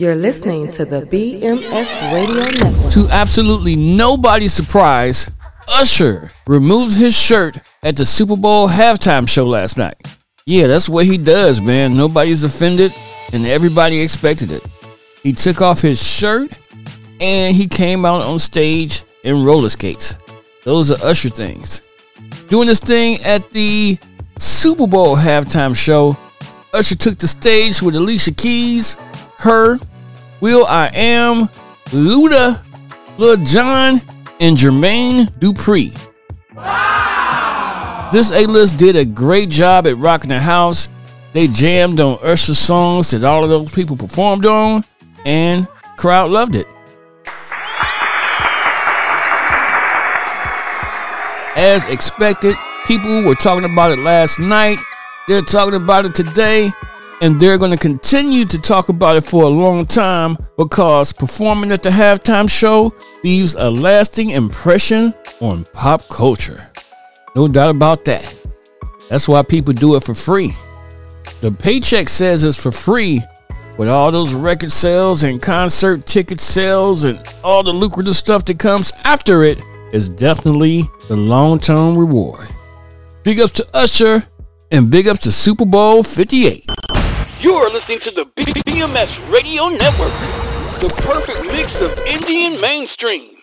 You're listening to the BMS Radio Network. To absolutely nobody's surprise, Usher removed his shirt at the Super Bowl halftime show last night. Yeah, that's what he does, man. Nobody's offended, and everybody expected it. He took off his shirt and he came out on stage in roller skates. Those are Usher things. Doing this thing at the Super Bowl halftime show, Usher took the stage with Alicia Keys, H.E.R., will.i.am, Luda, Lil Jon, and Jermaine Dupri. Wow. This A-list did a great job at rocking the house. They jammed on Usher songs that all of those people performed on, and crowd loved it. As expected, people were talking about it last night. They're talking about it today and they're going to continue to talk about it for a long time because performing at the halftime show leaves a lasting impression on pop culture. No doubt about that. That's why people do it for free. The paycheck says it's for free, but all those record sales and concert ticket sales and all the lucrative stuff that comes after it is definitely the long term reward. Big ups to Usher and big ups to Super Bowl 58. You're listening to the BMS Radio Network, the perfect mix of Indian mainstream.